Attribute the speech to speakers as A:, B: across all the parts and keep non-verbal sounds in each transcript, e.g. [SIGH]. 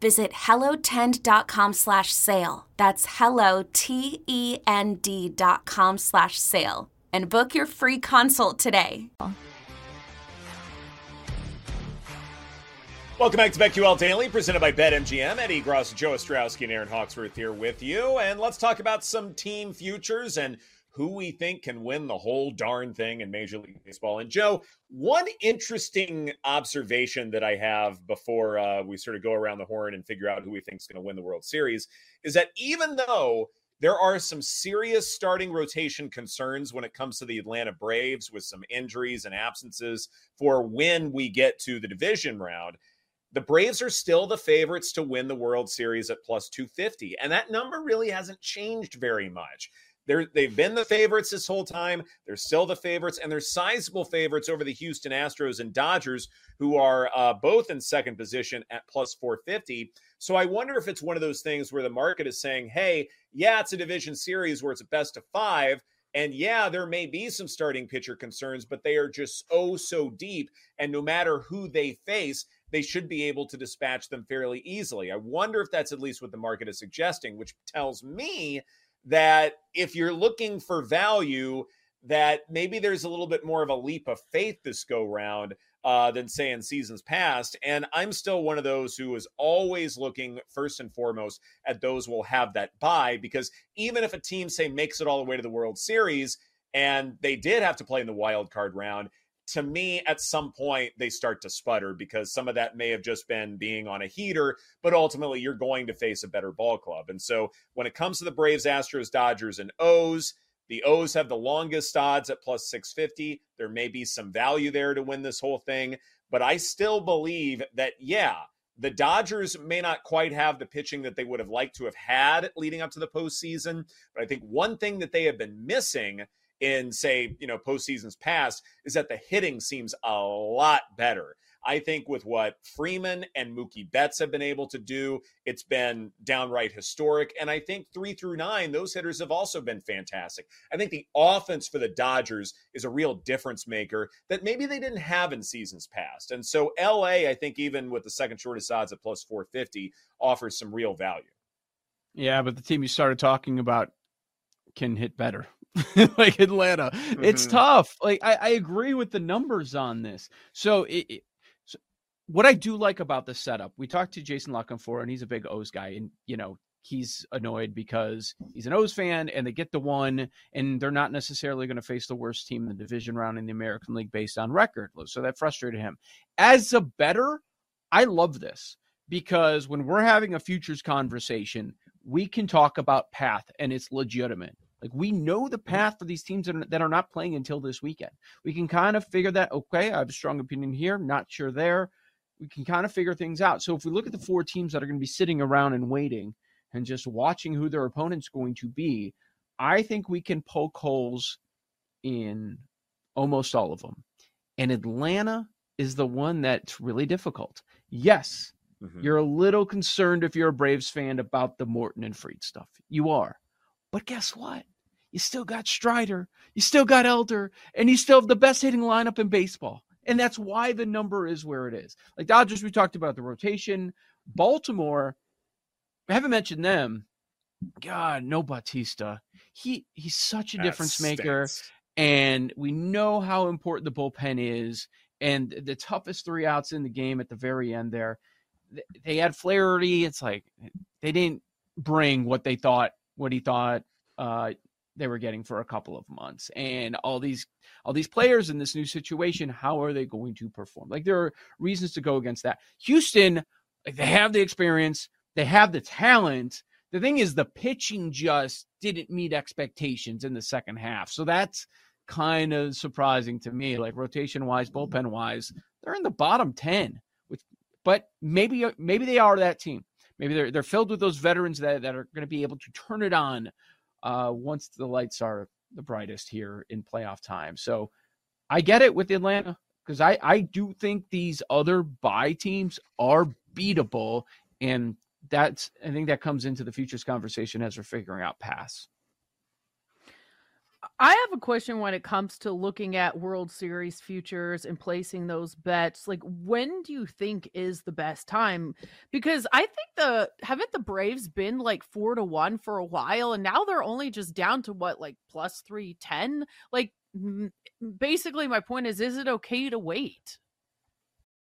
A: Visit hellotend.com slash sale. That's hello, T-E-N-D dot com slash sale. And book your free consult today.
B: Welcome back to BetQL Daily, presented by BetMGM. Ed Egros, Joe Ostrowski, and Erin Hawksworth here with you. And let's talk about some team futures and who we think can win the whole darn thing in Major League Baseball. And Joe, one interesting observation that I have before uh, we sort of go around the horn and figure out who we think is going to win the World Series is that even though there are some serious starting rotation concerns when it comes to the Atlanta Braves with some injuries and absences for when we get to the division round the Braves are still the favorites to win the World Series at plus 250. And that number really hasn't changed very much. They're, they've been the favorites this whole time. They're still the favorites, and they're sizable favorites over the Houston Astros and Dodgers, who are uh, both in second position at plus 450. So I wonder if it's one of those things where the market is saying, hey, yeah, it's a division series where it's a best of five. And yeah, there may be some starting pitcher concerns, but they are just oh so deep. And no matter who they face, they should be able to dispatch them fairly easily. I wonder if that's at least what the market is suggesting, which tells me that if you're looking for value, that maybe there's a little bit more of a leap of faith this go round uh, than say in seasons past. And I'm still one of those who is always looking first and foremost at those will have that buy because even if a team say makes it all the way to the World Series and they did have to play in the wild card round, to me, at some point, they start to sputter because some of that may have just been being on a heater, but ultimately, you're going to face a better ball club. And so, when it comes to the Braves, Astros, Dodgers, and O's, the O's have the longest odds at plus 650. There may be some value there to win this whole thing, but I still believe that, yeah, the Dodgers may not quite have the pitching that they would have liked to have had leading up to the postseason. But I think one thing that they have been missing in say you know postseasons past is that the hitting seems a lot better. I think with what Freeman and Mookie Betts have been able to do, it's been downright historic. And I think three through nine, those hitters have also been fantastic. I think the offense for the Dodgers is a real difference maker that maybe they didn't have in seasons past. And so LA, I think, even with the second shortest odds at plus 450, offers some real value.
C: Yeah, but the team you started talking about can hit better. [LAUGHS] like Atlanta. Mm-hmm. It's tough. Like I, I, agree with the numbers on this. So, it, it, so what I do like about the setup, we talked to Jason La Canfora, and he's a big O's guy, and you know he's annoyed because he's an O's fan, and they get the one, and they're not necessarily going to face the worst team in the division round in the American League based on record. So that frustrated him. As a bettor, I love this because when we're having a futures conversation, we can talk about path, and it's legitimate like we know the path for these teams that are, that are not playing until this weekend. We can kind of figure that. Okay, I have a strong opinion here. Not sure there. We can kind of figure things out. So if we look at the four teams that are going to be sitting around and waiting and just watching who their opponent's going to be, I think we can poke holes in almost all of them. And Atlanta is the one that's really difficult. Yes, mm-hmm. you're a little concerned if you're a Braves fan about the Morton and Fried stuff. You are. But guess what? you still got Strider, you still got Elder, and you still have the best hitting lineup in baseball. And that's why the number is where it is. Like Dodgers, we talked about the rotation. Baltimore, I haven't mentioned them. God, no Bautista. He he's such a that difference stinks. maker. And we know how important the bullpen is. And the toughest three outs in the game at the very end there, they had Flaherty. It's like they didn't bring what they thought, what he thought uh, they were getting for a couple of months. And all these all these players in this new situation, how are they going to perform? Like there are reasons to go against that. Houston, like they have the experience, they have the talent. The thing is, the pitching just didn't meet expectations in the second half. So that's kind of surprising to me. Like rotation wise, bullpen wise, they're in the bottom ten. With, but maybe maybe they are that team. Maybe they're they're filled with those veterans that, that are going to be able to turn it on uh, once the lights are the brightest here in playoff time. So I get it with Atlanta because I I do think these other buy teams are beatable, and that's I think that comes into the futures conversation as we're figuring out pass.
D: I have a question when it comes to looking at World Series futures and placing those bets. Like, when do you think is the best time? Because I think the haven't the Braves been like four to one for a while, and now they're only just down to what like plus three ten. Like, basically, my point is, is it okay to wait?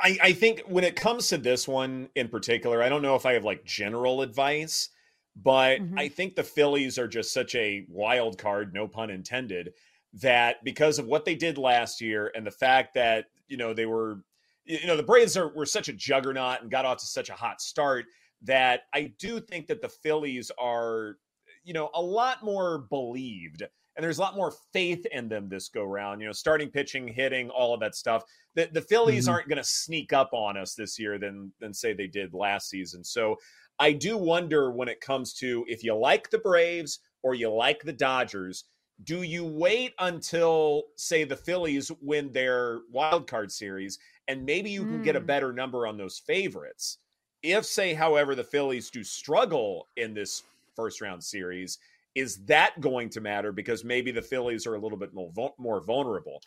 B: I, I think when it comes to this one in particular, I don't know if I have like general advice, but mm-hmm. I think the Phillies are just such a wild card, no pun intended, that because of what they did last year and the fact that, you know, they were, you know, the Braves are, were such a juggernaut and got off to such a hot start that I do think that the Phillies are, you know, a lot more believed and there's a lot more faith in them this go round. You know, starting pitching, hitting, all of that stuff. The the Phillies mm-hmm. aren't going to sneak up on us this year than than say they did last season. So I do wonder when it comes to if you like the Braves or you like the Dodgers, do you wait until say the Phillies win their wild card series and maybe you can mm. get a mm. better number on those favorites? If say however the Phillies do struggle in this first round series, is that going to matter because maybe the Phillies are a little bit more, more vulnerable?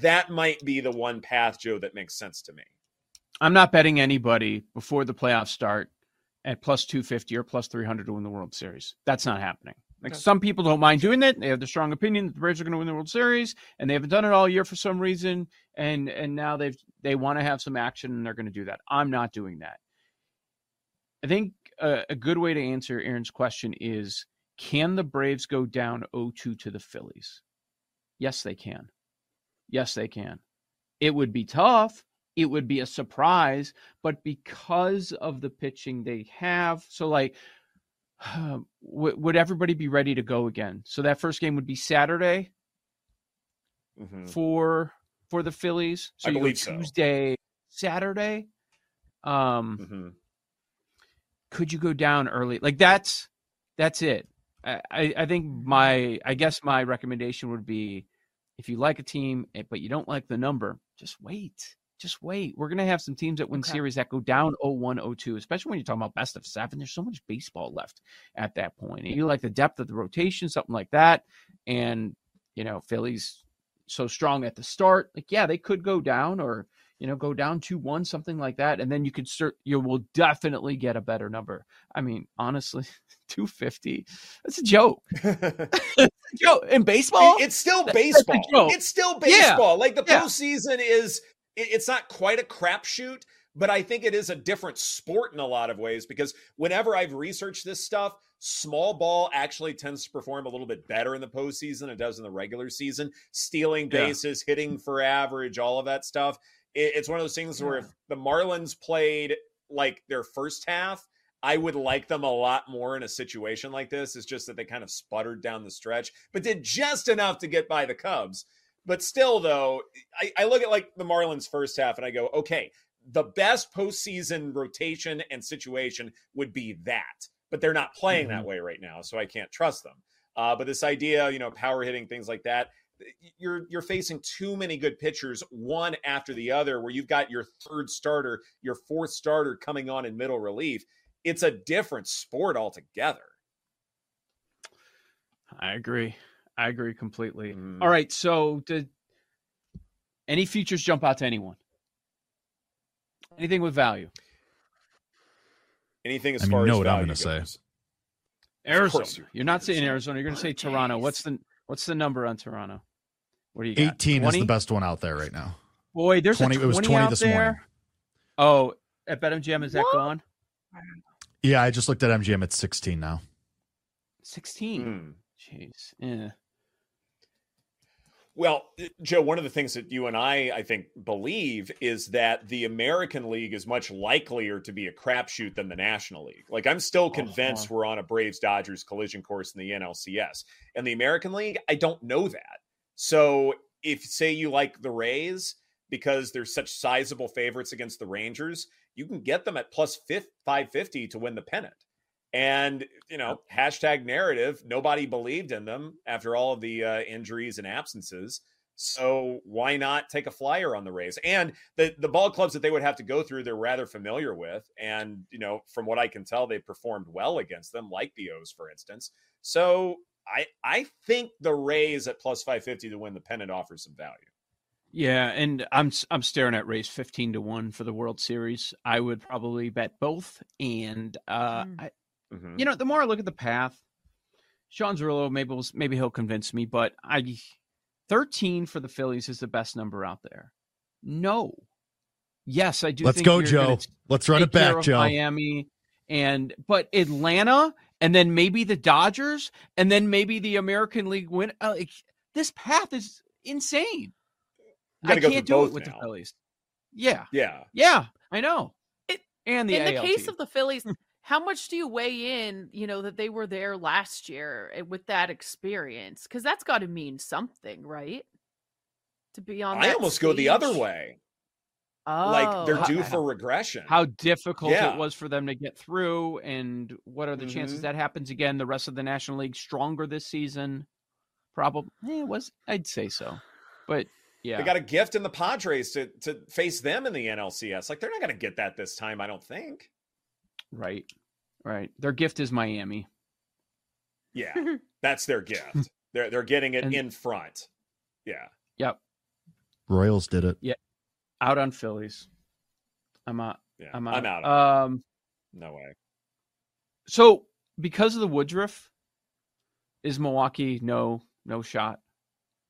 B: That might be the one path, Joe, that makes sense to me.
C: I'm not betting anybody before the playoffs start at plus 250 or plus 300 to win the World Series. That's not happening. Like okay. some people don't mind doing it. They have the strong opinion that the Braves are going to win the World Series, and they haven't done it all year for some reason. And and now they've they want to have some action, and they're going to do that. I'm not doing that. I think a, a good way to answer Erin's question is can the Braves go down 0-2 to the Phillies? Yes, they can. Yes, they can. It would be tough. It would be a surprise, but because of the pitching they have, so like, [SIGHS] would everybody be ready to go again? So that first game would be Saturday mm-hmm. for for the Phillies. So
B: I believe
C: Tuesday,
B: so.
C: Saturday. Um, mm-hmm. Could you go down early? Like that's that's it. I, I think my I guess my recommendation would be if you like a team eh, but you don't like the number, just wait. Just wait. We're gonna have some teams that win okay. series that go down 0-1, 0-2, especially when you're talking about best of seven. There's so much baseball left at that point. And you like the depth of the rotation, something like that. And you know, Phillies so strong at the start. Like, yeah, they could go down or you know, go down to one, something like that, and then you could start. You will definitely get a better number. I mean, honestly, [LAUGHS] two fifty. That's a joke. [LAUGHS] joke [LAUGHS] in baseball.
B: It's still baseball. It's still baseball. Yeah. Like the postseason is. It's not quite a crapshoot, but I think it is a different sport in a lot of ways because whenever I've researched this stuff, small ball actually tends to perform a little bit better in the postseason than it does in the regular season. Stealing bases, yeah. hitting for average, all of that stuff it's one of those things yeah. where if the Marlins played like their first half, I would like them a lot more in a situation like this. It's just that they kind of sputtered down the stretch, but did just enough to get by the Cubs. But still, though, I, I look at like the Marlins first half and I go, okay, the best postseason rotation and situation would be that. But they're not playing mm-hmm. that way right now, so I can't trust them. Uh, but this idea, you know, power hitting, things like that, you're you're facing too many good pitchers one after the other where you've got your third starter your fourth starter coming on in middle relief. It's a different sport altogether.
C: I agree. I agree completely. Mm. all right so did any futures jump out to anyone? Anything with value?
B: Anything as I mean, far know as what i'm going to say.
C: Arizona. You're not saying arizona. You're going to say toronto. What's the What's the number on Toronto? What do you got?
E: 18 20? is the best one out there right now.
C: Boy, there's 20, 20 it was 20 this there. morning. Oh, at BetMGM is that what? gone?
E: Yeah, I just looked at MGM. It's 16 now.
C: 16. Mm. Jeez. Yeah.
B: Well, uh, Joe, one of the things that you and I, I think, believe is that the American League is much likelier to be a crapshoot than the National League. Like, I'm still oh, convinced oh, we're on a Braves Dodgers collision course in the NLCS. And the American League, I don't know that. So, if say you like the Rays because they're such sizable favorites against the Rangers, you can get them at plus 550 to win the pennant. And, you know, hashtag narrative, nobody believed in them after all of the uh, injuries and absences. So why not take a flyer on the Rays? And the the ball clubs that they would have to go through, they're rather familiar with. And you know, from what I can tell, they performed well against them, like the O's, for instance. So I I think the Rays at plus five fifty to win the pennant offers some value.
C: Yeah, and I'm I'm staring at Rays fifteen to one for the World Series. I would probably bet both, and uh,
D: Mm.
C: I,
B: Mhm.
C: you know, the more I look at the path, Sean Zerillo maybe will, maybe he'll convince me, but I thirteen for the Phillies is the best number out there. No, yes, I do.
E: Let's
C: think
E: go, Joe. Let's run it back,
C: care
E: Joe.
C: Miami and but Atlanta, and then maybe the Dodgers, and then maybe the American League win. uh, Like, this path is insane. I can't do it with
B: now.
C: the Phillies. Yeah,
B: Yeah.
C: yeah, I know.
D: It-
C: and the
D: in the case of the Phillies, [LAUGHS] how much do you weigh in, you know, that they were there last year eh, with that experience? Because that's got to mean something, right? To be on
B: I
D: that
B: almost go the other way.
D: Oh,
B: like they're due
C: How-
B: for regression.
C: how difficult
B: Yeah.
C: it was for them to get through, and what are the chances
B: Mhm.
C: that happens again? The rest of the National League stronger this season? Probably. it was. I'd say so, but yeah,
B: They got a gift in the Padres to to face them in the NLCS. Like they're not going to get that this time, I don't think.
C: Right, right. Their gift is Miami.
B: Yeah, [LAUGHS] that's their gift. They're they're getting it
C: And-
B: in front. Yeah,
C: Yep,
E: Royals did it. Yeah.
C: Out on Phillies. I'm out.
B: yeah.
C: I'm out.
B: I'm out. on
C: Um.
B: it. no way.
C: So because of the Woodruff, is Milwaukee no no shot,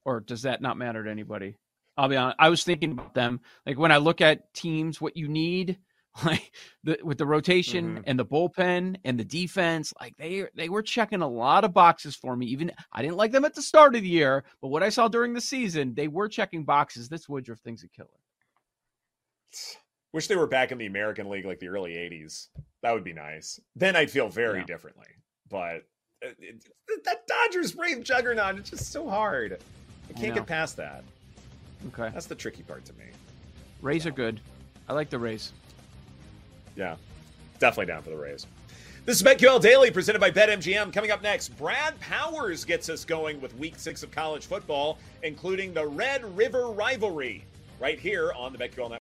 C: or does that not matter to anybody? I'll be honest. I was thinking about them. Like when I look at teams, what you need, [LAUGHS] like the, with the rotation
B: Mhm.
C: and the bullpen and the defense, like they they were checking a lot of boxes for me. Even I didn't like them at the start of the year, but what I saw during the season, they were checking boxes. This Woodruff thing's a killer.
B: Wish they were back in the American League like the early '80s. That would be nice. Then I'd feel very
C: Yeah.
B: differently. But it, it- that Dodgers brave juggernaut, it's just so hard. I can't
C: know.
B: get past that.
C: Okay,
B: That's the tricky part to me.
C: Rays are good. I like the Rays.
B: Yeah, definitely down for the Rays. This is BetQL Daily presented by BetMGM. Coming up next, Brad Powers gets us going with week six of college football, including the Red River rivalry, right here on the BetQL Network.